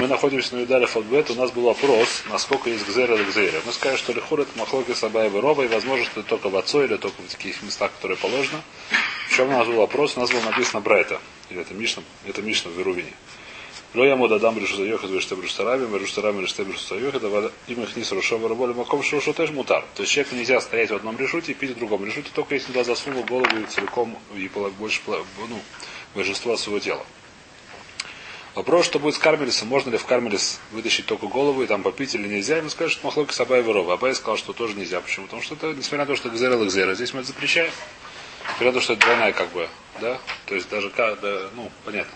Мы находимся на Юдале Фотбет. У нас был вопрос, насколько есть гзера или гзера. Мы скажем, что лихур это махлоки сабаева роба, и возможно, что это только в отцо или только в таких местах, которые положено. Причем у нас был вопрос, у нас было написано Брайта. Или это Мишна, это Мишна в Верувине. Lo я мода дам решу заехать, веште брюштарами, рештарами, реште брюштарами, давай им их не срушова работали, маком шушу тоже мутар. То есть человеку нельзя стоять в одном решуте и пить в другом решуте, только если туда засунул голову и целиком и больше ну, большинство своего тела. Вопрос, что будет с Кармелисом, можно ли в Кармелис вытащить только голову и там попить или нельзя, ему скажут, что Махлоки Сабай Верова. Абай сказал, что тоже нельзя. Почему? Потому что это, несмотря на то, что Гзера Гзера, здесь мы это запрещаем. Несмотря на то, что это двойная как бы, да? То есть даже, да, ну, понятно.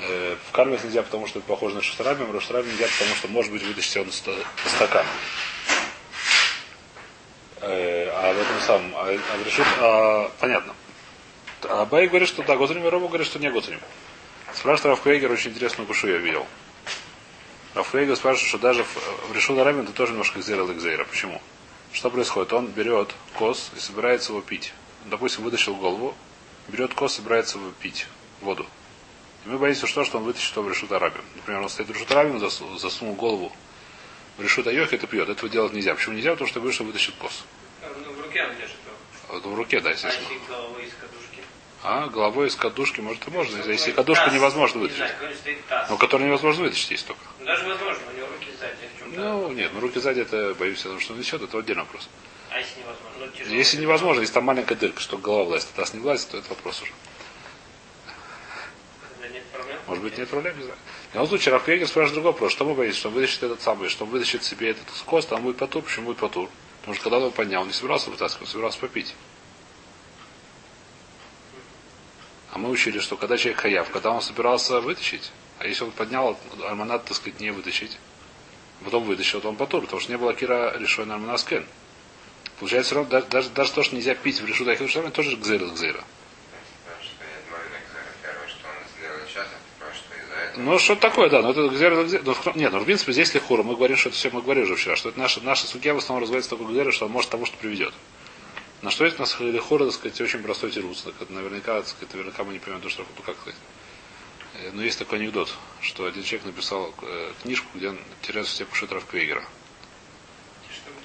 Э, в Кармелис нельзя, потому что это похоже на Шустарабим, а Шустарабим нельзя, потому что может быть вытащить он стакан. Э, а в этом самом, а, а решит, а, понятно. А Бай говорит, что да, Готрим, Рома говорит, что не Готрим. Спрашивает Рафквейгер, очень интересную кушу я видел. Рафквейгер спрашивает, что даже в, Решуна Рабин ты тоже немножко зерал экзейра. Почему? Что происходит? Он берет кос и собирается его пить. Допустим, вытащил голову, берет кос и собирается его пить воду. И мы боимся, что, что он вытащит его в Решут Арабин. Например, он стоит в Решут Арабин, засунул, засунул голову в Решут Айох, это пьет. Этого делать нельзя. Почему нельзя? Потому что говорит, что вытащит кос. Ну, в руке он держит. В руке, да, естественно. А а, головой из кадушки, может, и можно. Если кадушку невозможно вытащить. Ну, который невозможно вытащить есть только. Ну, даже возможно, у него руки сзади. Ну, нет, ну руки сзади, это, боюсь, потому что он несет, это отдельный вопрос. А если невозможно? Ну, если невозможно, если там маленькая дырка, что голова влазит, а таз не влазит, то это вопрос уже. Может быть, нет проблем, не знаю. В любом случае, Рафкегер спрашивает другой вопрос. Что мы боимся? Что он вытащит этот самый, что он вытащит себе этот кост, а он будет потур. Почему будет потур? Потому что когда он его поднял, он не собирался вытаскивать, он собирался попить. А мы учили, что когда человек хаяв, когда он собирался вытащить, а если он поднял, альманат, так сказать, не вытащить, потом вытащил, то он потур, потому что не было кира решой альманаскен. Получается, даже, даже, даже то, что нельзя пить в решу дахил шарами, тоже гзейра гзейра. Ну, что такое, да, но это гзера, ну, нет, ну, в принципе, здесь лихура, мы говорим, что это все, мы говорили уже вчера, что это наша, наша судья в основном развивается только гзера, что он может того, что приведет. На что есть у нас Лихора, так сказать, очень простой тирус. Так, это наверняка, так сказать, наверняка мы не понимаем, то, что ну, как сказать. Э, но есть такой анекдот, что один человек написал э, книжку, где он теряется все кушает Рафквейгера.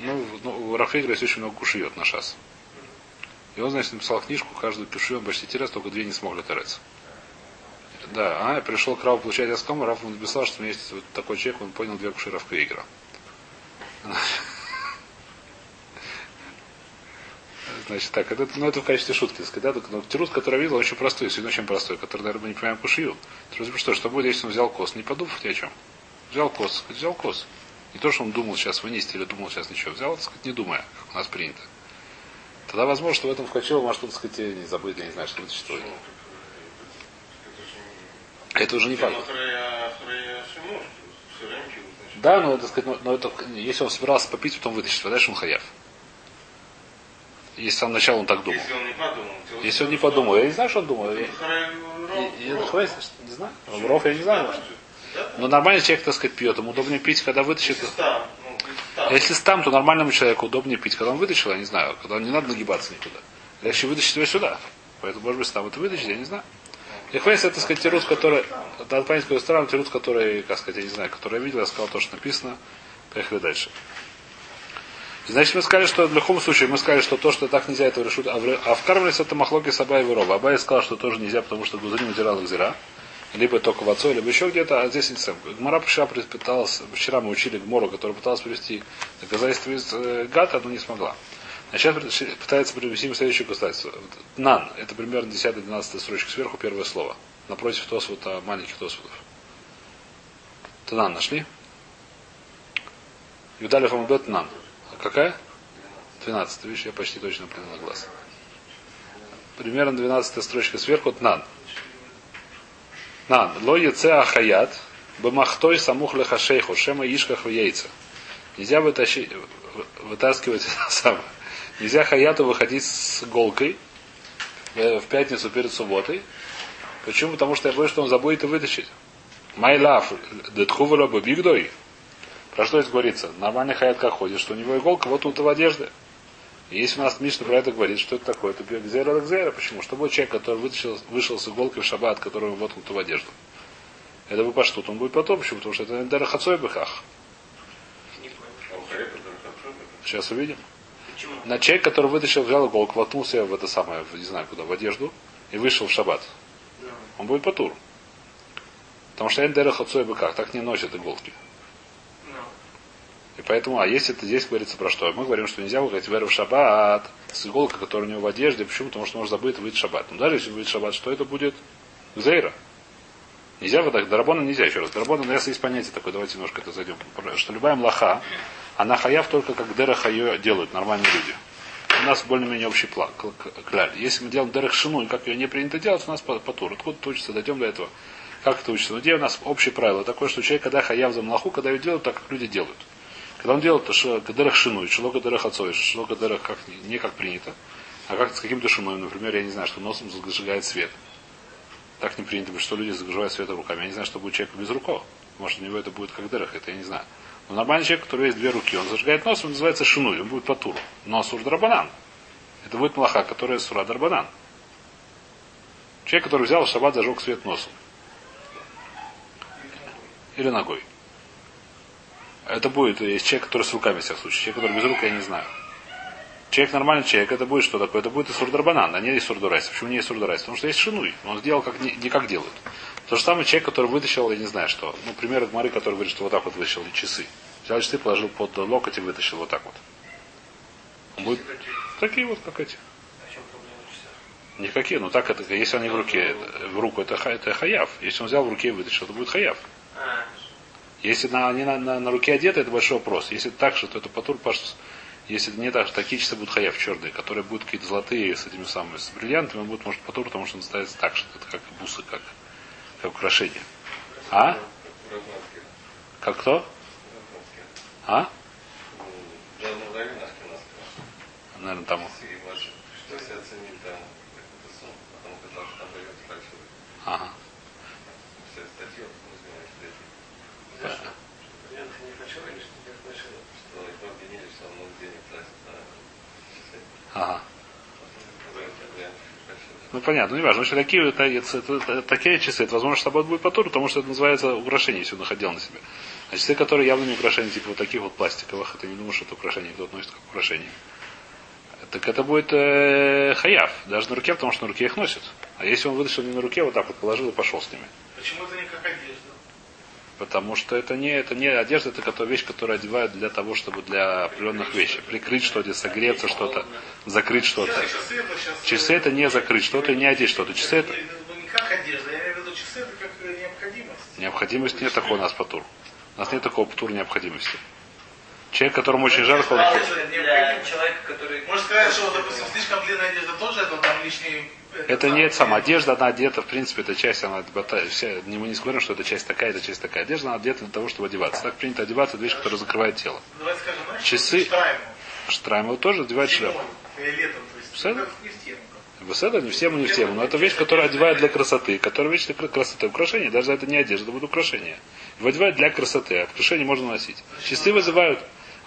Ну, ну, у Рафквейгера есть очень много кушает на шас. И он, значит, написал книжку, каждую пишу, он почти теряется, только две не смогли теряться. Да, а пришел к Раву получать Аскаму, Раф написал, что у меня есть вот такой человек, он понял две куши Рафквейгера. Значит, так, это, ну, это в качестве шутки. Сказать, да, но תירוץ, который я видел, очень простой, сегодня очень простой, который, наверное, мы не понимаем קושיה ю. Что, что будет, если он взял כוס? Не подумав ни о чем. Взял כוס, взял כוס. Не то, что он думал сейчас вынести или думал сейчас ничего. Взял, так сказать, не думая, у нас принято. Тогда возможно, что в этом вкачило, может, так сказать, не забыть, я не знаю, что вытащить. Это уже не факт. Да, но, так сказать, но, но это, если он собирался попить, потом вытащить, тогда он חייב. Если с самого начала он так думал. Если он не подумал. Если он не подумал. Я не знаю, что он думал. Я, я, не знаю. Ров я не знаю. Может. Но нормальный человек, так сказать, пьет. Ему удобнее пить, когда вытащит. Если там, то нормальному человеку удобнее пить. Когда он вытащил, я не знаю. Когда не надо нагибаться никуда. Легче вытащить его сюда. Поэтому, может быть, там это вытащить, я не знаю. Ихвейс это, так сказать, тирус, который, понять, какой стран, тирус, который, как сказать, я не знаю, который я видел, я сказал то, что написано. Поехали дальше. Значит, мы сказали, что в любом случае, мы сказали, что то, что так нельзя, это решут. А в, а в Кармелис это махлоки Сабай и Рова. Абай сказал, что тоже нельзя, потому что Гузарим удирал их зира. Либо только в отцу, либо еще где-то, а здесь не сам. Гмара вчера пыталась, вчера мы учили Гмору, которая пыталась привести доказательства из э, Гата, но не смогла. А сейчас пытается привести следующее доказательство. Нан, это примерно 10-12 строчка сверху, первое слово. Напротив Тосфута, маленьких Тосфутов. Танан нашли? Юдалев Амабет Нан. Какая? 12. Видишь, я почти точно понял на глаз. Примерно 12 строчка сверху. Нан. Нан. Ло яце ахаят. Бамахтой самух лехашейху. Шема ишках в яйца. Нельзя вытащить, вытаскивать сам. Нельзя хаяту выходить с голкой в пятницу перед субботой. Почему? Потому что я боюсь, что он забудет и вытащить. Детхувала бы бигдой. Про что здесь говорится? Нормальный хаят как ходит, что у него иголка вот тут в одежде. И если у нас Мишна про это говорит, что это такое, это гзера гзера. Почему? Что будет человек, который вытащил, вышел с иголкой в шаббат, который воткнут в одежду. Это бы паштут, он будет потом, почему? Потому что это Дера Хацой Бехах. Сейчас увидим. Почему? На человек, который вытащил, взял иголку, воткнул себя в это самое, не знаю куда, в одежду и вышел в шаббат. Он будет потур. Потому что Эндера Хацой Бехах, так не носят иголки. И поэтому, а если это здесь говорится про что? Мы говорим, что нельзя веру в шаббат с иголкой, которая у него в одежде. Почему? Потому что может забыть выйти шаббат. Но даже если будет шаббат, что это будет? Зейра. Нельзя вот так, Дарабона нельзя еще раз. Дарабона, но если есть понятие такое, давайте немножко это зайдем. Что любая млаха, она хаяв только как дера хайо делают нормальные люди. У нас более-менее общий план, кляль. Если мы делаем дерех шину, и как ее не принято делать, у нас по, по туру. Откуда это учится, дойдем до этого. Как это учится? Но где у нас общее правило такое, что человек, когда хаяв за млаху, когда ее делают так, как люди делают. Когда он делает, то кадерах шину, шелока дерах отцой, шелока дерах как, не как принято, а как с каким-то шиной, например, я не знаю, что носом зажигает свет. Так не принято, что люди зажигают свет руками. Я не знаю, что будет человек без руков. Может, у него это будет как дерах, это я не знаю. Но нормальный человек, у которого есть две руки, он зажигает нос, он называется шинуй, он будет по туру. Но сур дарбанан. Это будет млаха, которая сура дарбанан. Человек, который взял шаббат, зажег свет носом. Или ногой. Это будет, есть человек, который с руками всех случаев. Человек, который без рук, я не знаю. Человек нормальный человек, это будет что такое? Это будет и сурдарбанан, а не и сурдурайс. Почему не и сурдурайс? Потому что есть шинуй. Он сделал как не, не как делают. То же самое человек, который вытащил, я не знаю что. Ну, пример от Мары, который говорит, что вот так вот вытащил часы. Взял часы, положил под локоть и вытащил вот так вот. Он будет такие вот, как эти. В в? Никакие, ну так это, если они в руке, в руку, это, это хаяв. Если он взял в руке и вытащил, это будет хаяв. Если на, они на, на, на руке одеты, это большой вопрос. Если так же, то это патур паш. Если не так, такие часы будут хаяв черные, которые будут какие-то золотые с этими самыми, с бриллиантами, будет, может, патур, потому что он ставится так, что это как бусы, как, как украшение. А? Как кто? А? Наверное, там. И ваши, что все оценили там какую-то сумму, потому что там, там дается большой. Ага. Вся статья, ну, извиняюсь, третья. за что? Бриллианты не хочу или что не отношения? Что их обвинили, что он много денег тратит на часы. Ага. Ну понятно, не важно. Значит, такие, это, это- это- такие часы, это возможно, что будет по туру, потому что это называется украшение, если он находил на себе. А часы, которые явно украшения, типа вот таких вот пластиковых, это не думаю, что это украшение, кто относит как украшение. Так это будет э, хаяв, даже на руке, потому что на руке их носят. А если он вытащил не на руке, вот так вот положил и пошел с ними. Почему это не как одежда? Потому что это не, это не одежда, это которая вещь, которую одевают для того, чтобы для определенных вещей. Прикрыть что-то, согреться что-то, закрыть что-то. Часы это сейчас... Часы это не закрыть что-то и не одеть что-то. Часы это Ну, как э, необходимость. Нет такой у нас по тур. У нас нет такого по тур необходимости. Человек, которому очень жарко, он человека, который... Можно сказать, что, допустим, слишком длинная одежда тоже это там лишний... Это не сама одежда, она одета, в принципе, это часть, она вся, не- мы не говорим, что это часть такая, это часть такая. Одежда, она одета для того, чтобы одеваться. Так принято одеваться, это вещь, которая закрывает тело. Давайте скажем, знаешь, Часы. Штрайму. Штраймову тоже одевает шляпу. Летом, то есть. Беседа не всем и не в тему, но это вещь, которая одевает для красоты, которая вещь для красоты. Украшение, даже это не одежда, это будет украшение. Его одевают для красоты, а украшение можно носить. Часы вызывают,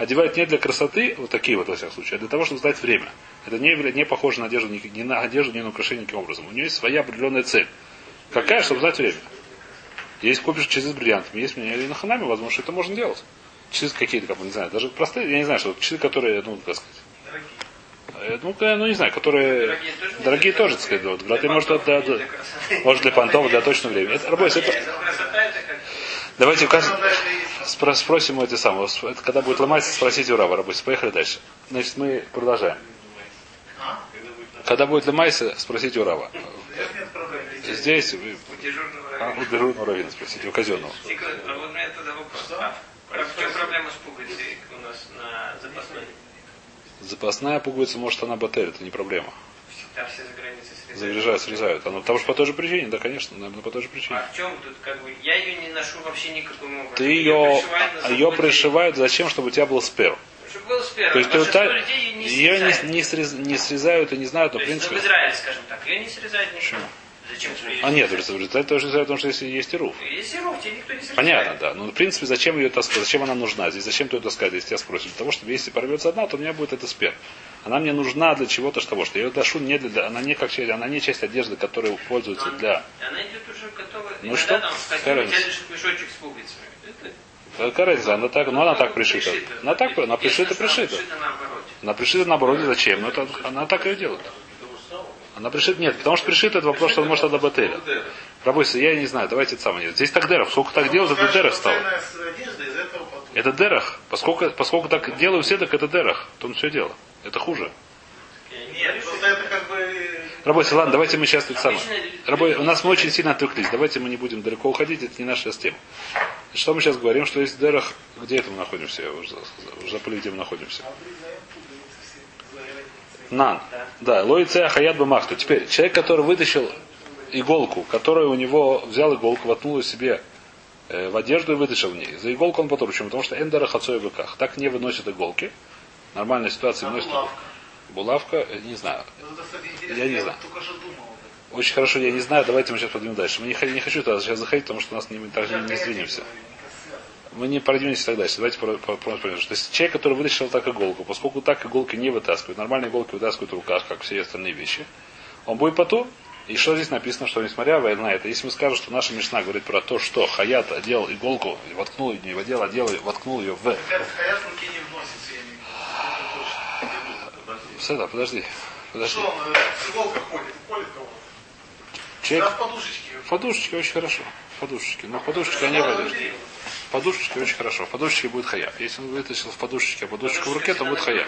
одевают не для красоты, вот такие вот во всяком случае, а для того, чтобы знать время. Это не, не похоже на одежду, ни, ни на одежду, ни на украшение никаким образом. У нее есть своя определенная цель. Какая, чтобы знать время. Есть купишь часы с бриллиантами, есть меня или на ханаме, возможно, что это можно делать. Часы какие-то, как бы, не знаю, даже простые, я не знаю, что часы, которые, ну, как сказать, Дорогие. э, ну, э, ну, не знаю, которые Дорогие тоже дорогие для тоже, так сказать, вот, Для может, для красоты. может для понтов, для точного времени. Это, рабочий, это, Красота это как... давайте спро- спросим у эти самые, это когда будет ломаться, спросите у Рава, рабочий. Поехали дальше. Значит, мы продолжаем. Когда будет ломайся, спросите у Рава. Здесь вы- а, у дежурного раввина спросите, у казенного. А вот у меня тогда вопрос. А в чем проблема с пуговицей у нас на запасной? Запасная пуговица, может, она батель, это не проблема. Всегда все за границей срезают. Заряжают, срезают. Оно потому что по той же причине, да, конечно, наверное, по той же причине. А в чем тут как бы... Я ее не ношу вообще никаким образом. Ты ее, пришиваю на ее запас пришивают зачем, чтобы у тебя был спер. Чтобы был спер. То есть ты та- ее не ее срезает. не, не срез- не срезают и не знают, но То в есть, принципе. в Израиле, скажем так, ее не срезают никто. Почему? Зачем А нет, в результате тоже нельзя, потому что если есть и руф. Если ров, тебе никто не запрещает. Понятно, да. Ну, в принципе, зачем ее таскать? Зачем она нужна? Здесь зачем ты ее таскать? Если тебя спросят, для того, чтобы если порвется одна, то у меня будет эта спер. Она мне нужна для чего-то, что того, что я ее ношу не для, она не как часть, она не часть одежды, которая пользуется для. Она идет уже готовая. Ну что? Какая мешочек с пуговицами. Это Какая разница? Она так, ну она так пришита. Она так, она пришита, она пришита. Она пришита наоборот, зачем? Ну это она так ее делает. Она пришита, нет, потому что пришита это вопрос, что он может адабателя. Рабойся, я не знаю, давайте это самое. Здесь так дерах. Сколько так делают, это дерах стал. Это дерах. Поскольку, поскольку так делают все, так это дерах. То он все дело. Это хуже. Нет, просто это как бы... Рабойся, ладно, давайте мы сейчас тут самое. Рабой, у нас мы очень сильно отвлеклись. Давайте мы не будем далеко уходить, это не наша сейчас тема. Что мы сейчас говорим, что есть дерах, где это мы находимся? Я уже, уже забыли, где мы находимся. Нан. Да, лоице хаят бамахту. Теперь, человек, который вытащил иголку, которая у него взял иголку, воткнул ее себе э, в одежду и вытащил в ней. За иголку он потом. Почему? Потому что эндера хацой в быках. Так не выносят иголки. Нормальная ситуация А выносит. булавка? Булавка, э, не знаю. Интересно, Я не знаю. что. Очень хорошо, я не знаю, давайте мы сейчас пойдем дальше. Мы не, не хочу туда сейчас заходить, потому что у нас не, так не сдвинемся. не связано. Мы не продвинемся так дальше. Давайте про- про- про- про- То есть человек, который вытащил так иголку, поскольку так иголки не вытаскивают, нормальные иголки вытаскивают в руках, как все остальные вещи, он будет поту. И что здесь написано, что несмотря на это, если мы скажем, что наша Мишна говорит про то, что Хаят одел иголку, воткнул ее, не одел, одел, воткнул ее в... Хотя хаят в руке не вносится, я не Это Сюда, подожди. Подожди. Что он с иголкой ходит? Колет кого-то? Да, Человек... в подушечке. Подушечки очень хорошо. Подушечки. Но подушечки они одежде. Подушечки очень хорошо. В подушечке будет хаяв. Если он вытащил в подушечке, а подушечку в руке, то будет хаяв.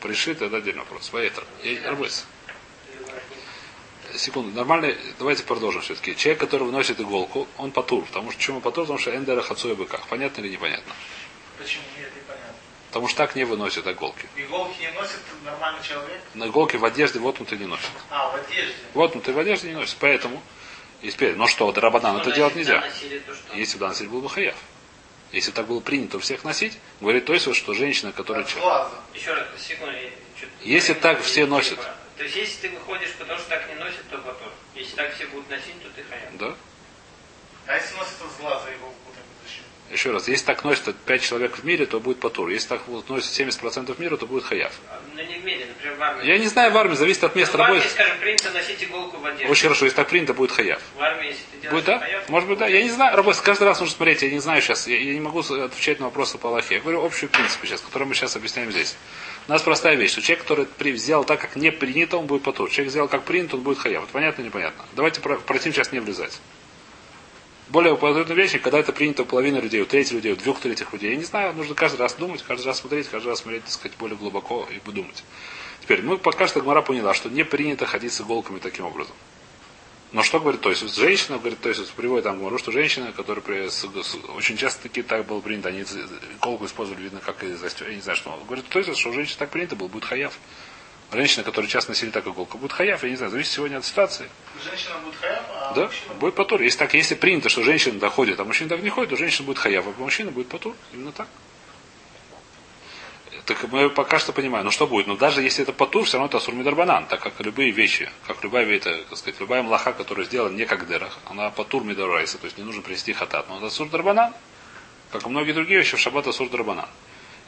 Пришит, это отдельный вопрос. Поэтому. И Арбойс. Секунду. Нормально. Давайте продолжим все-таки. Человек, который выносит иголку, он потур. Потому что почему потур? Потому что эндера хацуя быках. Понятно или непонятно? Почему? Нет. Потому что так не выносят иголки. Иголки не носит нормальный человек? На иголки в одежде воткнутые не носят. А, в одежде. Воткнутые в одежде не носят. Поэтому. И теперь, ну что, Рабадан, это делать нельзя. Если бы носили, был бы хаяв. Если так было принято у всех носить, говорит то есть, вот, что женщина, которая... От глаза. Еще раз, секунду. Если так все носят. То есть, если ты выходишь, потому что так не носят, то батор. Если так все будут носить, то ты хаям. Да? А если носит от глаза иголку? Еще раз, если так носит 5 человек в мире, то будет патур. Если так вот носит 70% мира, то будет хаяв. Но не в мире, например, в армии. Я не знаю, в армии зависит от места в армии, работы. скажем, принято носить иголку в одежде. Очень хорошо, если так принято, будет хаяв. В армии, если ты делаешь Будет, да? хаям, Может быть, да. Я не знаю, работа, каждый раз нужно смотреть, я не знаю сейчас, я, я не могу отвечать на вопросы по Аллахе. Я говорю общую принципы сейчас, которые мы сейчас объясняем здесь. У нас простая вещь, что человек, который взял так, как не принято, он будет потур. Человек взял как принято, он будет хаяв. Вот понятно, непонятно. Давайте про, про сейчас не влезать. Более упомянутая вещь, когда это принято у половины людей, у трети людей, у двух третьих людей. Я не знаю, нужно каждый раз думать, каждый раз смотреть, каждый раз смотреть, так сказать, более глубоко и думать. Теперь, мы пока что Гмара поняла, что не принято ходить с иголками таким образом. Но что говорит, то есть женщина, говорит, то есть приводит там говорю, что с- с- очень часто таки так было принято, они иголку использовали, видно, как и застё, я не знаю, что. Говорит, то есть, что у женщин так принято было, будет хаяв. Женщина, которая часто носили так иголку, будет хаяв, я не знаю, зависит сегодня от ситуации. Женщина будет хаяв, а Да, мужчина будет потур. Если так, если принято, что женщина доходит, а мужчина так не ходит, то женщина будет хаяв, а мужчина будет потур. Именно так. Так мы пока что понимаем, ну что будет? Но даже если это потур, все равно это асур так как любые вещи, как любая, это, так сказать, любая млаха, которая сделана не как дерах, она потур мидорайса, то есть не нужно принести хатат. Но это асур дарбанан, как и многие другие вещи, в шаббат асур дарбанан.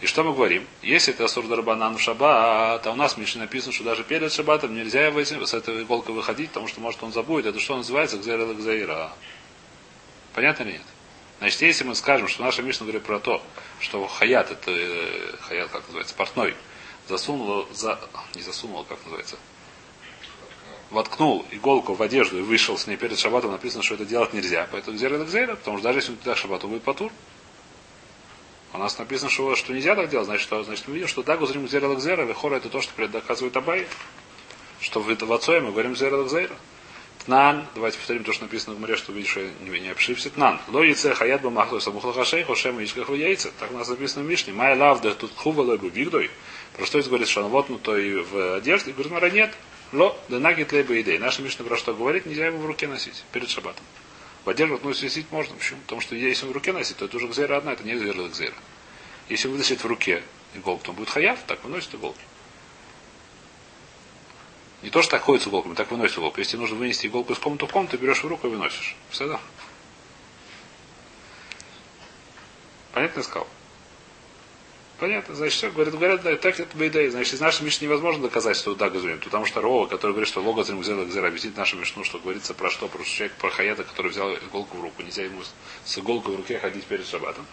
И что мы говорим? Если это асур дарбанан в шаббат, а у нас в Мишне написано, что даже перед шаббатом нельзя его с этой иголкой выходить, потому что может он забудет. Это что называется гзейра гзейра. Понятно или нет? Значит, если мы скажем, что наша Мишна говорит про то, что хаят, это э, хаят, как называется, портной, засунул, за, не засунул, как называется, воткнул иголку в одежду и вышел с ней перед шабатом, написано, что это делать нельзя. Поэтому гзейра гзейра, потому что даже если он туда шабату будет потур, у нас написано, что, что нельзя так делать, значит, что, значит мы видим, что да, гузрим гзейра гзейра, вихора это то, что доказывает Абай, что в, в отцое мы говорим гзейра гзейра. Тнан, давайте повторим то, что написано в море, что видишь, что не, не обшився. Тнан. Ло яйце хаят бы махло самухла хашей, хошем ишках яйца. Так у нас написано в Мишне. Май лав да тут хува лой бы вигдой. Про что здесь говорит, что он воткнуто и в одежде. Говорит, Мара нет. Ло, да нагит лейба идей. Наша Мишна про что говорит, нельзя его в руке носить перед шабатом. В одежду ну, висеть можно. Почему? Потому что если он в руке носит, то это уже гзера одна, это не гзера гзера. Если вытащит в руке иголку, то он будет хаяв, так выносит иголки. Не то, что так ходит с иголками, так выносит иголку. Если нужно вынести иголку из комнаты в комнату, берешь в руку и выносишь. Все, да? Понятно я сказал? Понятно, значит, все, говорят, говорят, да, так это бейдей. Значит, из нашей Мишны невозможно доказать, что да, газуем. Потому что Рова, который говорит, что лога взял гзера, объяснит нашу Мишну, что говорится про что, про человек, про хаята, который взял иголку в руку. Нельзя ему с иголкой в руке ходить перед шабатом.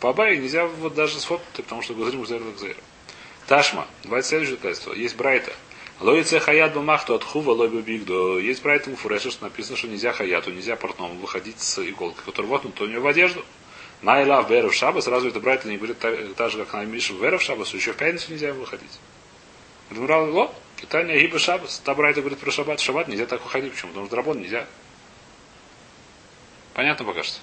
По Абае нельзя вот даже сфоткать, потому что газрим гзера гзера. Ташма, давайте следующее доказательство. Есть Брайта. Лоице хаят бамахту от хува лойбу бигдо. Есть Брайта Муфуреша, что написано, что нельзя хаяту, нельзя портному выходить с иголкой, которая вот у него в одежду. Майлав Веров Шаба, сразу это Брайта не говорит так, же, как на Миша Веров Шабас, еще в пятницу нельзя выходить. Адмирал, о, Китания Гиба Шабас. Та Брайта говорит про Шаббат. Шаббат нельзя так выходить. Почему? Потому что Драбон нельзя. Понятно пока что?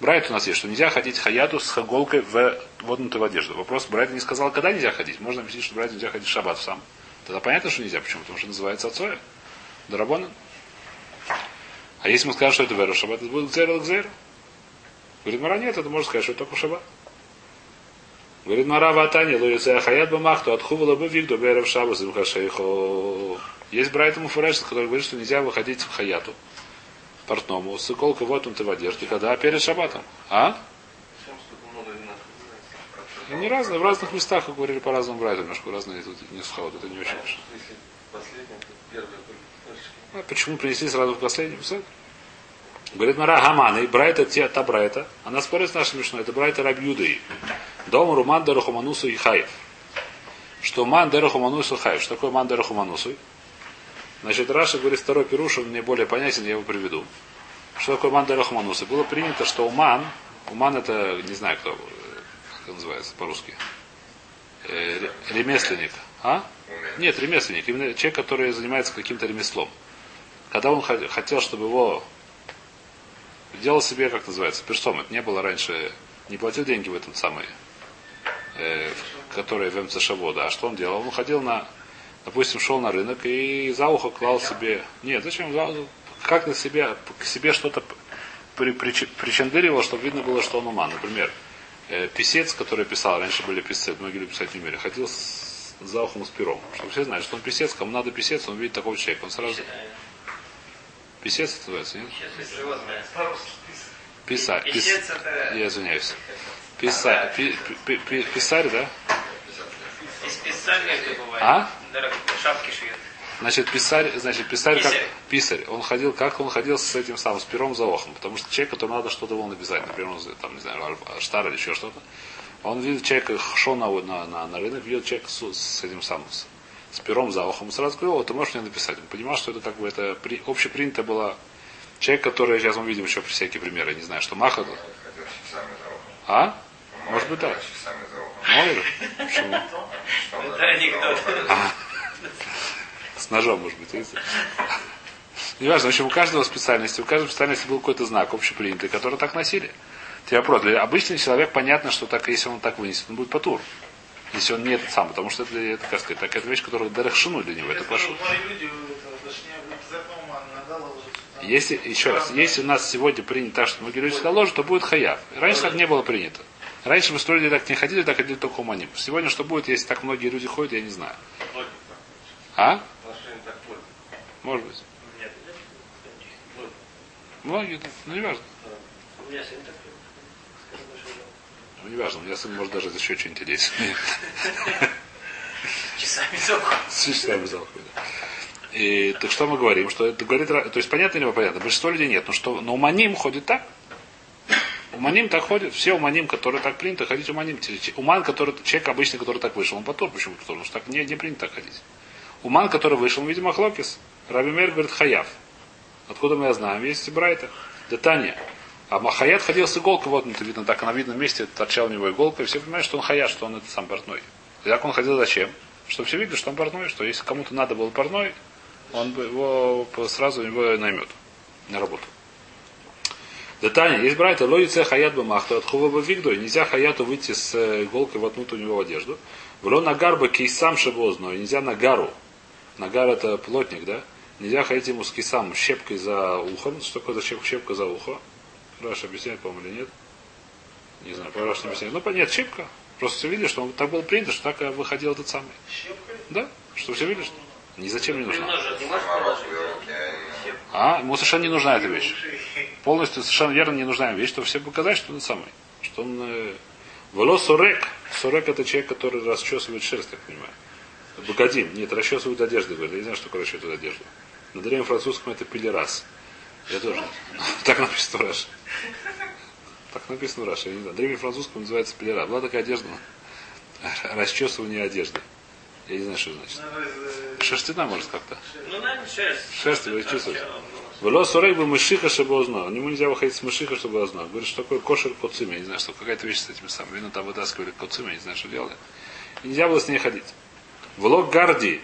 Брайт у нас есть, что нельзя ходить хаяту с иголкой в воднутой в одежду. Вопрос, Брайт не сказал, когда нельзя ходить. Можно объяснить, что Брайт нельзя ходить в шаббат сам. Тогда понятно, что нельзя. Почему? Потому что называется отцоя. Дарабона. А если мы скажем, что это вера шаббат, это будет гзер гзер. Говорит, Мара, нет, это можно сказать, что это только шаббат. Говорит, Мара Ватани, лоюция хаят бамахту, отхувала бы вик до берев хашейхо. Есть Брайт Муфуреш, который говорит, что нельзя выходить в хаяту портному он ты в одежде, когда перед шабатом. А? И не разные, в разных местах, как говорили по разному брайту, немножко разные тут не сход, это не очень важно. А почему принесли сразу в последнем? Говорит Мара Гамана, и Брайта те, та Брайта, она спорит с нашим Мишной, это Брайта Рабьюдой. Дом Руман Дарахуманусу и Хаев. Что Ман Дарахуманусу Хаев. Что такое Ман Дарахуманусу? Значит, Раша говорит, второй пируш, он мне более понятен, я его приведу. Что такое Ман Дарахумануса? Было принято, что Уман, Уман это, не знаю кто, как это называется по-русски, э, ремесленник. А? Нет, ремесленник. Именно человек, который занимается каким-то ремеслом. Когда он хотел, чтобы его делал себе, как называется, персомет. Не было раньше, не платил деньги в этом самый, э, который в МЦ да. А что он делал? Он ходил на, допустим, шел на рынок и за ухо клал себе. Нет, зачем за как на себя, к себе что-то при, при, причандыривал, чтобы видно было, что он ума. Например, э, писец, который писал, раньше были писцы, многие люди писать не умели, ходил с, за ухом с пером. Чтобы все знали, что он писец, кому надо писец, он видит такого человека. Он сразу... Писец это называется, нет? Писарь. Пис... Я извиняюсь. Писарь, пи, пи, пи, писарь, да? Из писаря это бывает. А? Шапки шьет. Значит, писарь, значит, писарь, Писарь. как писарь. Он ходил, как он ходил с этим самым, с пером за охом. Потому что человек, которому надо что-то было написать, например, он, там, не знаю, штар или еще что-то. Он видит человека, шел на, на, на, на рынок, видит человека с, с этим самым, с, с пером за ухом. Сразу говорил, «О, ты можешь мне написать. Он понимал, что это как бы это при, общепринято было. Человек, который, сейчас мы видим еще всякие примеры, не знаю, что Маха. А? Может быть, да. Быть. Почему? Это анекдот. С ножом, может быть, видите? Неважно, в общем, у каждого специальности, у каждой специальности был какой-то знак общепринятый, который так носили. Тебе вопрос, для обычный человек понятно, что так, если он так вынесет, он будет потур. Если он не этот сам, потому что это, это как сказать, такая вещь, которая дарахшину для него, это пошел. Если, еще раз, если у нас сегодня принято так, что многие люди сюда ложат, то будет хаяв. Раньше так не было принято. Раньше мы строили так не ходили, так ходили только уманим. Сегодня что будет, если так многие люди ходят, я не знаю. А? Может быть. Многие, да. ну не важно. У. Ну не важно, у меня сын может даже еще что-нибудь одеть. Часами зовут. Часами да. И так что мы говорим? Что это говорит, то есть понятно или непонятно? Большинство людей нет. Но что, но уманим ходит так. Уманим так ходит. Все уманим, которые так принято ходить уманим. Уман, который, человек обычный, который так вышел, он потом почему? Потому что так не, не принято так ходить. Уман, который вышел, видимо, хлопис. Раби Мейр говорит хаяв. Откуда мы знаем? Есть Брайта. Детания. А Махаят ходил с иголкой, вот это видно, так на видном месте торчал у него иголка, и все понимают, что он хаят, что он это сам портной. И так он ходил зачем? Чтобы все видели, что он портной, что если кому-то надо был портной, он бы его сразу его наймет на работу. Детание. Есть братья, лоице хаят бы махту, от хува бы вигдой. Нельзя хаяту выйти с иголкой воткнуть у него в одежду. Вло нагар бы кейсам шебозно. Нельзя нагару. Нагар это плотник, да? Нельзя ходить ему с кейсам, щепкой за ухом. Что такое за щепка, щепка за ухо? Раша объясняет, по-моему, или нет? Не знаю, по Раша не объясняет. Ну, понятно, щепка. Просто все видели, что он так был принято, что так выходил этот самый. Щепкой? Да? Что все видели, что? Ни зачем не нужна. А? Ему совершенно не нужна эта вещь. Полностью совершенно верно не нужна им вещь, чтобы все показать, что он самый. Что он... Э... Волос сурек. Сурек это человек, который расчесывает шерсть, я понимаю. Богодим. Нет, расчесывают одежду, говорит. Я не знаю, что такое расчесывают одежду. На древнем французском это пилерас. Я тоже. Так написано в Раше. Так написано в Раше. Я не знаю. На древнем французском называется пилерас. Была такая одежда. Расчесывание одежды. Я не знаю, что значит. Шерстяна, может, как-то. Ну, наверное, шерсть. Шерсть вы чувствуете? Вело сорей бы мышиха, чтобы озна. Ему нельзя выходить с мышиха, чтобы озна. Говорит, что такое кошер коцим. Я не знаю, что какая-то вещь с этими самыми. Видно, там вытаскивали коцим, я не знаю, что делали. И нельзя было с ней ходить. Влог гарди.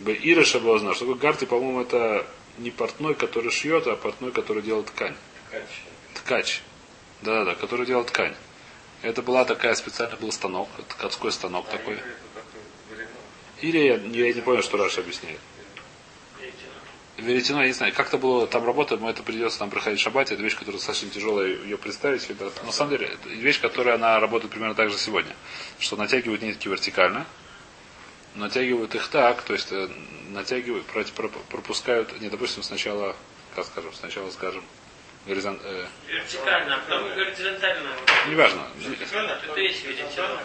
Бы Ира Шабозна. Что такое гарди, по-моему, это не портной, который шьет, а портной, который делает ткань. Ткач. Да-да-да, который делал ткань. Это была такая специально был станок, ткацкой станок такой. Или я, я не понял, что Раша объясняет. Веретено, я не знаю, как-то было там работать, но это придется нам проходить в шабате, это вещь, которая достаточно тяжелая ее представить. Это, на самом деле, это вещь, которая она работает примерно так же сегодня. Что натягивают нитки вертикально, натягивают их так, то есть э, натягивают, пропускают, не, допустим, сначала, как скажем, сначала скажем, горизонт, э, Вертикально, а потом горизонтально. неважно, Это есть веретено.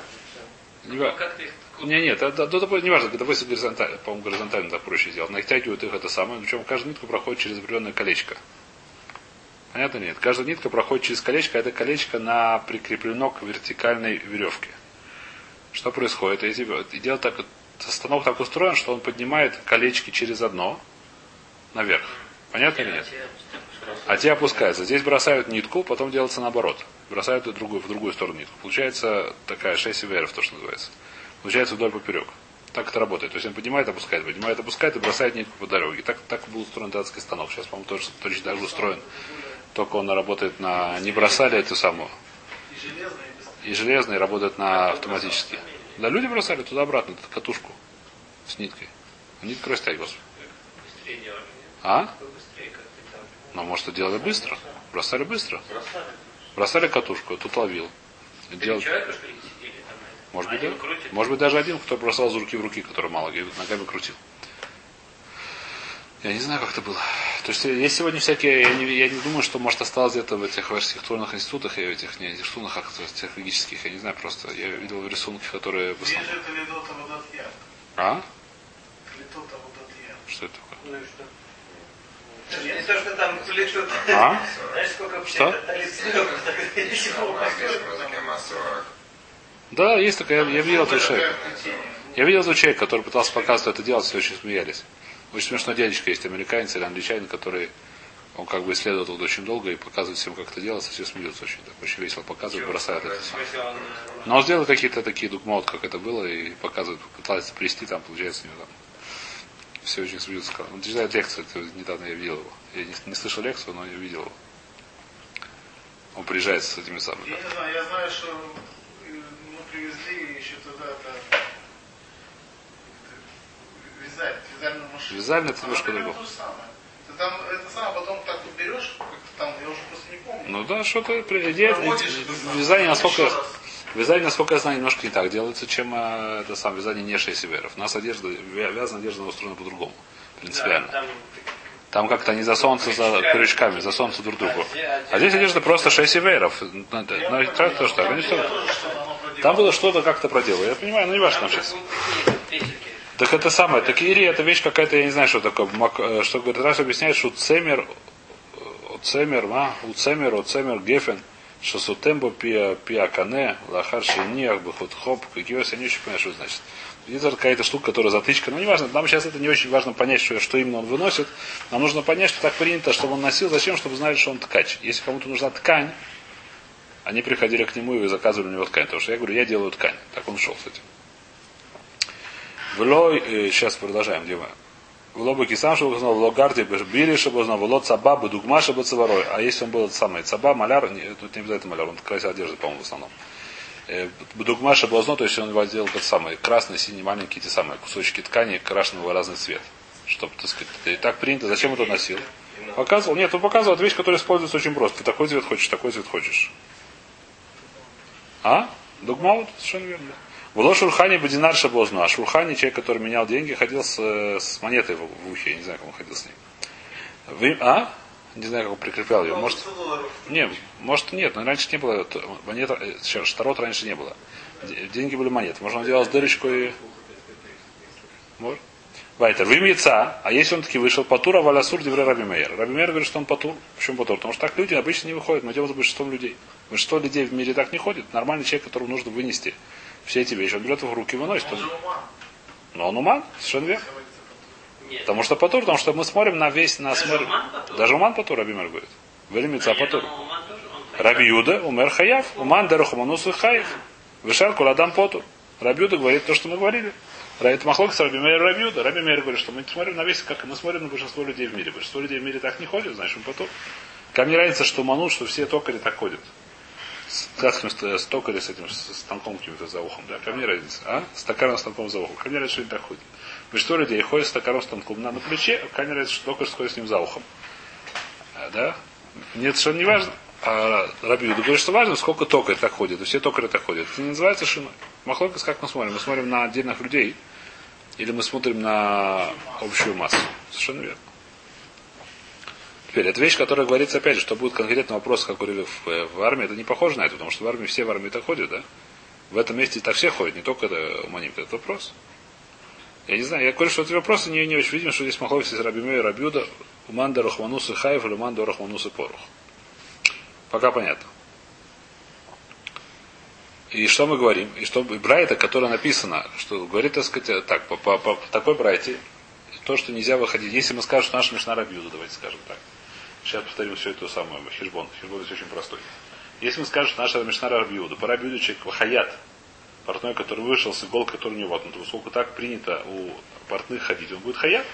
Не, ва- Как ты их Не, нет, это, это, это неважно, допустим, горизонтально, по-моему, горизонтально так проще сделать. Натягивают их это самое, причем каждая нитка проходит через определенное колечко. Понятно нет? Каждая нитка проходит через колечко, а это колечко на прикреплено к вертикальной веревке. Что происходит? Эти, дело так, станок так устроен, что он поднимает колечки через одно наверх. Понятно или нет? А те опускаются. Здесь бросают нитку, потом делается наоборот. Бросают в другую, в другую сторону нитку. Получается такая 6 веров, то, что называется. Получается вдоль поперек. Так это работает. То есть он поднимает, опускает, поднимает, опускает и бросает нитку по дороге. Так, так был устроен датский станок. Сейчас, по-моему, тоже точно так же устроен. Только он работает на... Не бросали эту самую. И железный работает на автоматически. Да, люди бросали туда-обратно, катушку с ниткой. Нитка растягивалась. А? Но может это делали быстро. Бросали быстро. Бросали катушку, тут ловил. Делал- Человека, что ли, сидели там? это? Может быть, Один да? крутит. Может быть, даже один, кто бросал из руки в руки, который мало, и ногами крутил. Я не знаю, как это было. То есть есть сегодня всякие, я не, я не думаю, что может осталось где-то в этих архитектурных институтах и в этих не архитектурных, а технологических, я не знаю просто. Я видел рисунки, которые основном- же это ледота водотья. А? Ледота водотья. Что это такое? Не то, что там летут. А? Знаешь, сколько Что? Да, есть такая, я, я видел этого человека. Я видел этого человека, который пытался показывать, что это делать, все очень смеялись. Очень смешной дядечка есть, американец или англичанин, который он как бы исследовал тут очень долго и показывает всем, как это делается, все смеются очень. Так, очень весело показывает, бросает это самое. Но он сделал какие-то такие докмот, как это было, и показывает, пытается привести, там получается у него там. Все очень смеются. Он читает лекцию, это недавно я видел его. Я не, не слышал лекцию, но я видел его. Он приезжает с этими самыми. Я не знаю, я знаю, что мы привезли еще туда это, вязать, вязальную машину. Вязальная это немножко другое. Ты там это самое, потом так вот берешь, как там, я уже просто не помню. Ну да, что-то при- идея- Проводишь это вязание, насколько, раз. Вязание, насколько я знаю, немножко не так делается, чем э, это сам вязание не 6 северов. У нас одежда, вя- вязаная одежда устроена по-другому. Принципиально. Там Там как-то они за солнце, за крючками, за солнце друг другу. А здесь одежда просто 6 северов. Ну, это- ну, так то, что. Там было что-то как-то проделано. Я понимаю, ну не важно там сейчас. Так это самое, так Ири, это вещь какая-то, я не знаю, что такое. Э, Что говорит, раз объясняет, что цемер, э, цемер, а, у цемер, у цемер гефен, что сутембо пия, пия кане, лахар шиниях, бахут хоп, какие я не очень понимаю, что значит. Это какая-то штука, которая затычка. Ну, не важно, нам сейчас это не очень важно понять, что, что именно он выносит. Нам нужно понять, что так принято, чтобы он носил. Зачем? Чтобы знали, что он ткач. Если кому-то нужна ткань, они приходили к нему и заказывали у него ткань. Потому что я говорю, я делаю ткань. Так он шел с этим. Вло, э, сейчас продолжаем, где мы? Вло бы кисам, чтобы знал, вло гарди, били, чтобы знал, вло цаба, чтобы цаварой. А если он был это самое, цаба, маляр, тут не обязательно маляр, он красил одежды, по-моему, в основном. Э, Дугма шаблазно, то есть он делал тот самый красный, синий, маленькие те самые кусочки ткани крашеного в разный цвет. Чтобы, так сказать, и так принято. Зачем это носил? Показывал? Нет, он показывал вещь, которая используется очень просто. Ты такой цвет хочешь, такой цвет хочешь. А? Дугма вот, совершенно верно. Было Шурхани Бадинар Шаблозну, а Шурхани, человек, который менял деньги, ходил с, с монетой в, ухе. Я не знаю, как он ходил с ней. Вы, а? Не знаю, как он прикреплял ее. Может, не, может нет, но раньше не было. Монета, штарот раньше не было. Деньги были монеты. Можно он делал с дырочкой. Может? Вайтер. Вим яйца, а если он таки вышел, патура валясур дивре Раби Мейер. Раби Мейер говорит, что он патур. Почему патур? Потому что так люди обычно не выходят. Мы делаем за большинством людей. Большинство людей в мире так не ходит. Нормальный человек, которому нужно вынести все эти вещи, он берет в руки и выносит. Он... Но он уман, совершенно верно. Потому что патур, потому что мы смотрим на весь, на смотрим. Даже уман патур, Раби Мейер говорит. Велимица патур. Раби Юда, умер хаяв, уман дерухаманусу хаев. Вышар куладам потур. Раби Юда говорит то, что мы говорили. Это махлок с Раби Мейер Рабиуда. Раби Мейер говорит, что мы смотрим на весь, как мы смотрим на большинство людей в мире. Большинство людей в мире так не ходят, значит, мы потом. Ко мне разница, что манут, что все токари так ходят. С, с токари с этим, с станком каким-то за ухом. Да? Ко мне разница. А? С токарным станком за ухом. Ко мне разница, что они так ходят. Большинство людей ходят с токарным станком на, на плече, а ко мне разница, что токарь ходит с ним за ухом. А, да? Мне это совершенно не важно. А Раби Юда говорит, что важно, сколько токарь так ходит. И все токари так ходят. Это не называется шиной. Махлокас, как мы смотрим? Мы смотрим на отдельных людей, или мы смотрим на общую массу. Совершенно верно. Теперь, это вещь, которая говорится, опять же, что будет конкретный вопрос, как говорили в, э, в армии, это не похоже на это, потому что в армии все в армии так ходят, да? В этом месте так все ходят, не только это уманим, это вопрос. Я не знаю, я говорю, что эти вопросы не, не очень видим, что здесь махловец из Рабиме и Рабиуда, Уманда Рахманус Хаев или Уманда Рахманус Порух. Пока понятно. И что мы говорим? И что Брайта, которая написана, что говорит, так сказать, так, по, по, по такой Брайте, то, что нельзя выходить. Если мы скажем, что наша Мишна Рабьюда, давайте скажем так. Сейчас повторим все это самое. Хижбон. Хижбон здесь очень простой. Если мы скажем, что наша Мишна Рабьюда, по Рабьюду человек Хаят, портной, который вышел с иголкой, который не вот, поскольку так принято у портных ходить, он будет Хаят.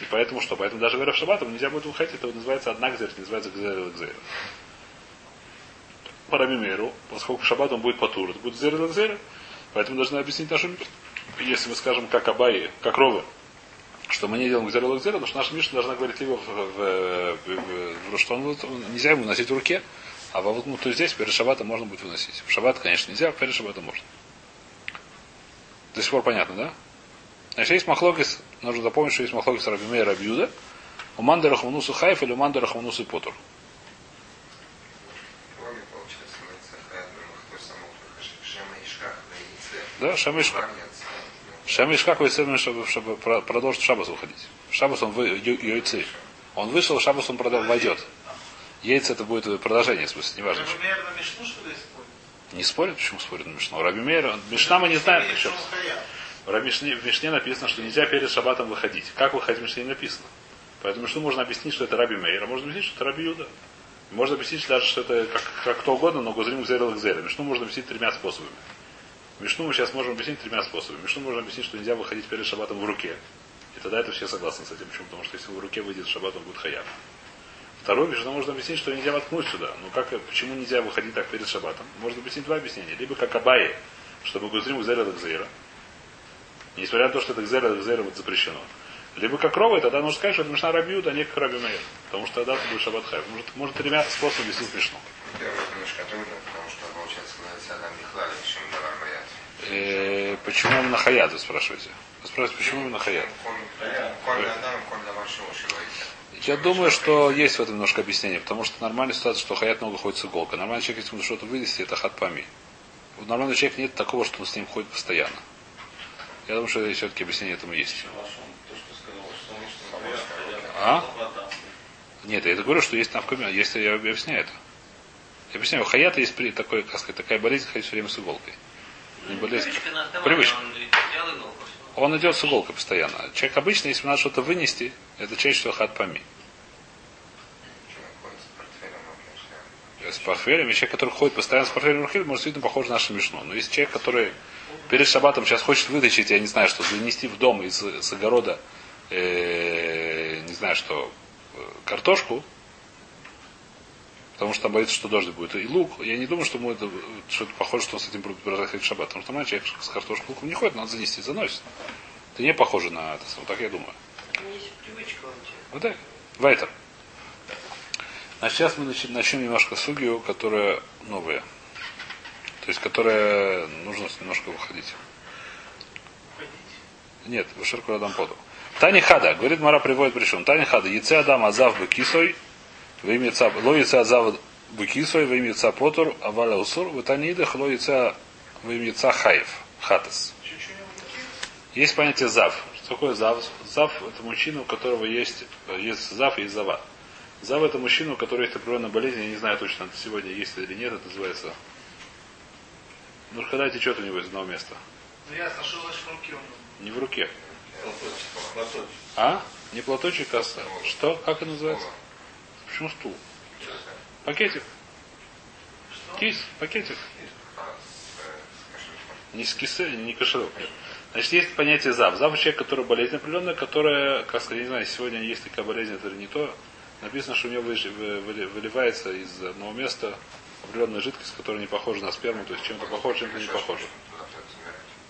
И поэтому что? Поэтому даже в Шаббат нельзя будет выходить, это называется одна гзер, называется гзер гзер по Рабимеру, поскольку шаббат он будет потур, это будет зер зер. Поэтому должны объяснить нашу если мы скажем как Абай, как Ровы, что мы не делаем гзер зер, потому что наша Мишна должна говорить либо в, в, в, в, что он, нельзя ему носить в руке, а вот ну, то здесь перед шаббатом можно будет выносить. В шаббат, конечно, нельзя, а перед шаббатом можно. До сих пор понятно, да? Значит, есть махлокис, нужно запомнить, что есть махлокис Рабимея Рабиуда, у Манда Рахманусу Хайф или у Манда Рахманусу Потур. Да, Шамишка. Шамишка какой цель, чтобы, чтобы продолжить Шабас выходить. Шабас он вы, яйцы. Он вышел, Шабас он продал, войдет. Яйца это будет продолжение, в смысле, неважно. Не спорит, почему спорит на Мишну? Раби Мейер, Мишна мы не знаем, еще В Мишне, в Мишне написано, что нельзя перед шабатом выходить. Как выходить в Мишне не написано. Поэтому Мишну можно объяснить, что это Раби Мейер, а можно объяснить, что это Раби Юда. Можно объяснить даже, что это как, как кто угодно, но Гузрим Гзерел Гзерел. Мишну можно объяснить тремя способами. Мишну мы сейчас можем объяснить тремя способами. Мишну можно объяснить, что нельзя выходить перед шабатом в руке. И тогда это все согласны с этим. Почему? Потому что если в руке выйдет шаббат, он будет хаяв. Второе, Мишну можно объяснить, что нельзя воткнуть сюда. Ну как, почему нельзя выходить так перед шабатом? Можно объяснить два объяснения. Либо как Абайи, чтобы Гузрим Гзера Дагзера. Несмотря на то, что это Гзера Дагзера вот запрещено. Либо как Рова, тогда нужно сказать, что это Мишна Рабиуд, а не как Раби. Потому что тогда это будет шаббат хайв. Может, может тремя способами объяснить Мишну. Первое немножко трудно, потому что получается, когда Адам не хлали, чем давар бояться. Э, почему именно Хаят, вы спрашиваете? Вы спрашиваете, почему именно Хаят? Я думаю, что есть в этом немножко объяснение, потому что нормальная ситуация, что Хаят много ходит с иголкой. Нормальный человек, если ему что-то вынести, это хатпами. У нормального человека нет такого, что он с ним ходит постоянно. Я думаю, что все-таки объяснение этому есть. А? Нет, я это говорю, что есть навками, если я объясняю это. Я объясняю, у Хаята есть такой, сказать, такая болезнь ходить все время с иголкой. Не болезнь. Привычка. Он идет с иголкой постоянно. Человек обычно, если надо что-то вынести, это чаще всего хат пами. С портфелем, человек, который ходит постоянно с портфелем в руке, может, видно, похож на нашу мишну. Но если человек, который перед шабатом сейчас хочет вытащить, я не знаю, что, занести в дом из, из огорода, э, не знаю, что, э, картошку, Потому что там боится, что дождь будет. И лук, я не думаю, что ему это что-то похоже, что он с этим будет продолжать в шаббат. Потому что нормальный человек с картошкой луком не ходит, надо занести, заносит. Это не похоже на это. Вот так я думаю. Есть привычка Вот так. Вайтер. Значит, сейчас мы начнем, начнем немножко сугию, которая новая. То есть, которая нужно немножко выходить. Нет, Вышерку Адам поду. Тани Хада, говорит Мара приводит пришел. Тани Хада, яйце Адам Азав Бекисой, во имя Ца, ло яйце Азав Бекисой, во имя Ца Потур, Аваля Усур, в Тани Идах, ло яйце во имя Хаев, Хатас. Есть понятие Зав. Что такое Зав? Зав это мужчина, у которого есть, есть Зав и есть Зава. Зав это мужчина, у которого есть определенная болезнь, я не знаю точно, это сегодня есть или нет, это называется. Ну, когда течет у него из одного места. Ну ясно, что значит в руке он? Не в руке. Платочек, платочек. А? Не платочек, а что? Как это называется? Почему стул? Пакетик. Кис, пакетик. Не с кисы, не кошелек. Нет. Значит, есть понятие зав. Зав человек, который болезнь определенная, которая, как сказать, не знаю, сегодня есть такая болезнь, это не то. Написано, что у него выливается из одного места определенная жидкость, которая не похожа на сперму, то есть чем-то похоже, чем-то не похоже.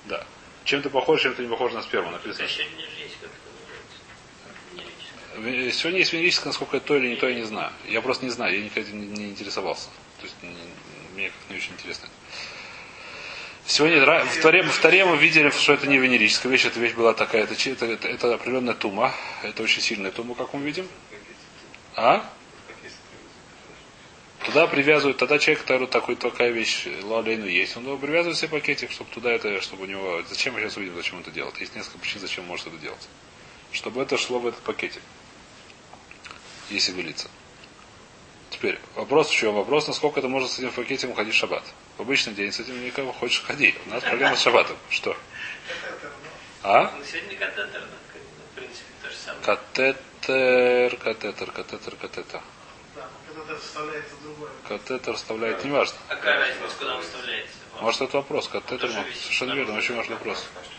Да. Чем-то похоже, чем-то не похоже на сперму. Написано, что Сегодня же есть как это называется. Венерическое. Сегодня есть венерическое, насколько это то или не то, я не знаю. Я просто не знаю, я никогда не, не интересовался. То есть не- мне как-то не очень интересно. Сегодня в Таре, в Таре мы видели, что это не венерическая вещь, эта вещь была такая, это, это, это, определенная тума, это очень сильная тума, как мы видим. А? Туда привязывают, тогда человек, который такой, такая вещь, лалейну есть, он его привязывает себе пакетик, чтобы туда это, чтобы у него, зачем мы сейчас увидим, зачем он это делает. Есть несколько причин, зачем он может это делать. Чтобы это шло в этот пакетик если вылиться. Теперь, вопрос еще, вопрос, насколько это можно с этим пакетом ходить в шаббат. В обычный день с этим никого хочешь ходи. У нас проблема с шаббатом. Что? А? Ну, сегодня катетер, в принципе, то же самое. Катетер, катетер, катетер, катетер. Да, вставляется другое. Катетер вставляет, неважно. А какая разница, куда он вставляется? Может это вопрос, катетер, совершенно верно, очень важный вопрос. А?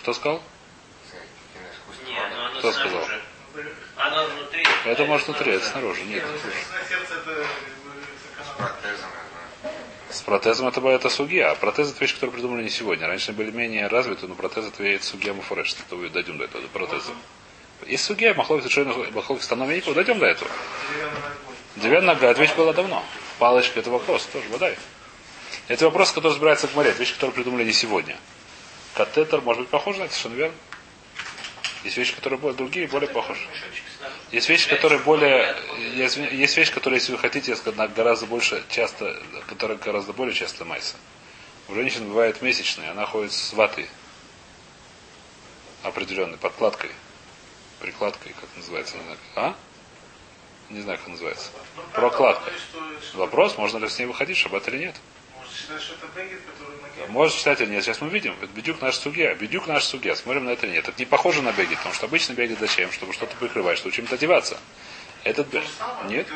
Кто сказал? Ну Кто сказал? Оно внутри. Это может внутри, это снаружи. Нет, это это С протезом, это это сугия. А протез это вещь, которую придумали не сегодня. Раньше были менее развиты, но протез это веет сугия муфуреш. То вы дойдем до этого, до протеза. Есть сугия, махлови совершенно махлови становленников, дойдем до этого. Деревянная нога, эта вещь была давно. Палочка это вопрос, тоже водай. Это вопрос, который разбирается к море. Это вещь, которую придумали не сегодня. Катетер может быть похож на это, совершенно верно. Есть вещи, которые более другие, более похожи. Есть вещи, которые более... Есть, есть вещи, которые, если вы хотите, гораздо больше часто, которая гораздо более часто майса. У женщин бывает месячные, она ходит с ватой определенной, подкладкой, прикладкой, как называется, не знаю. А? Не знаю, как называется. Прокладка. Вопрос, можно ли с ней выходить, шаббат или нет. Может считать, что это бегет, который геле. Может считать или нет. Сейчас мы видим. Это бедюк наш судья. Бедюк наш судья. Смотрим на это или нет. Это не похоже на бегет, потому что обычно бегет зачем? Чтобы что-то прикрывать, чтобы чем-то одеваться. Этот То бегет. Нет.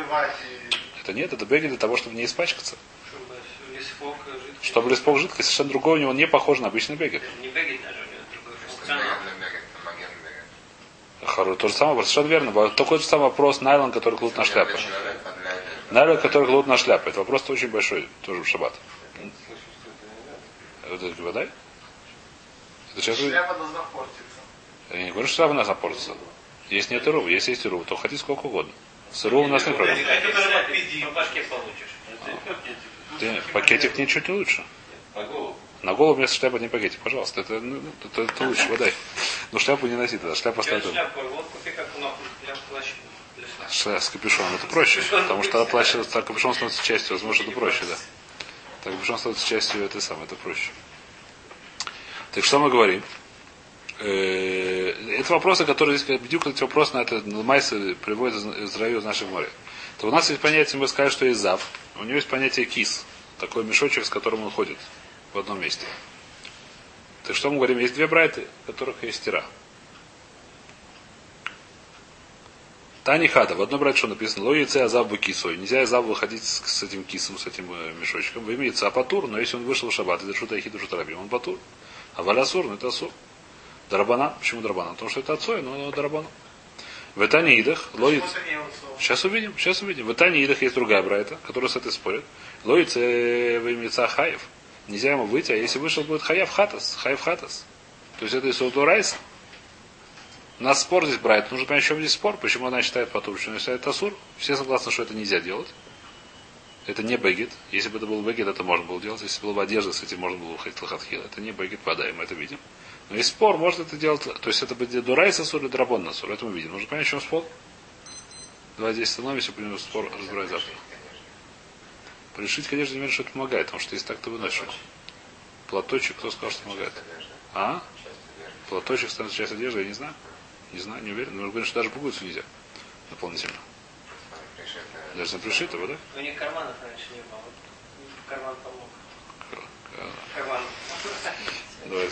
Это нет, это бегет для того, чтобы не испачкаться. Чтобы лисфок жидкий. Чтобы лиспок жидкость, совершенно другой у него не похож на обычный бегет. Не бегает даже, у него другой бегать, то же самое, совершенно верно. Такой же самый вопрос найлон, который клут на для- Найлон, который клут на шляпу. Это вопрос очень большой, тоже в шаббат. Вот это вода? Это сейчас вы- Шляпа должна портиться. Я не говорю, что шляпа должна портиться. Если нет ру, если есть ру, то ходи сколько угодно. С ру у нас нет проблем. Если ты. Ты, пакетик ничуть не лучше. На голову вместо шляпы не пакетик, пожалуйста. Это, ну, это, это лучше, водай. Но шляпу не носи тогда. Шляпа оставь. С капюшоном это проще. Потому что плащ, капюшон становится частью, возможно, это проще, да. Так капюшон становится частью этой самой, это проще. Так что мы говорим? Э, Это вопросы, которые здесь, бедюк, эти вопросы на это на Майсы приводят из, раю из наших моря. То у нас есть понятие, мы сказали, что есть зав. У него есть понятие кис. Такой мешочек, с которым он ходит в одном месте. Так что мы говорим? Есть две брайты, в которых есть стира. Тани хада. В одной брать что написано? Ло яйце азабу кисой. Нельзя азабу выходить с, этим кисом, с этим э, мешочком. Вы имеете апатур, но если он вышел в шаббат, это шута ахиду шутарабим, он патур. А валясур, ну это асур. Дарабана. Почему дарабана? Потому что это отцой, но дарабана. В Этане идах, ло яйце- Что-то не отцов. Сейчас увидим, сейчас увидим. В Итане Идах есть другая брайта, которая с этой спорит. Лоице вымеца хаев. Нельзя ему выйти, а если вышел, будет хаяв хатас. Хаев хатас. То есть это из Райса. У нас спор здесь брать. Нужно понять, в чем здесь спор. Почему она считает потом, что она считает Асур. Все согласны, что это нельзя делать. Это не бегет. Если бы это был бегет, это можно было делать. Если была бы одежда, с этим можно было выходить лохатхил. Это не бегет, подаем, это видим. Но есть спор, может это делать, то есть это будет дурайса сур или драбон насур. Это мы видим. Нужно понять, в чем спор. Давай здесь становимся, будем спор разбирать завтра. Пришить, конечно, не верю, что это помогает, потому что если так, то выносишь. Платочек, кто сказал, что помогает? А? Платочек становится часть одежды, я не знаю. Не знаю, не уверен. Но говорят, что даже пуговицу нельзя дополнительно. Даже на пришитого, да? У них карманов раньше не было. Карман помог. Карман. Давай,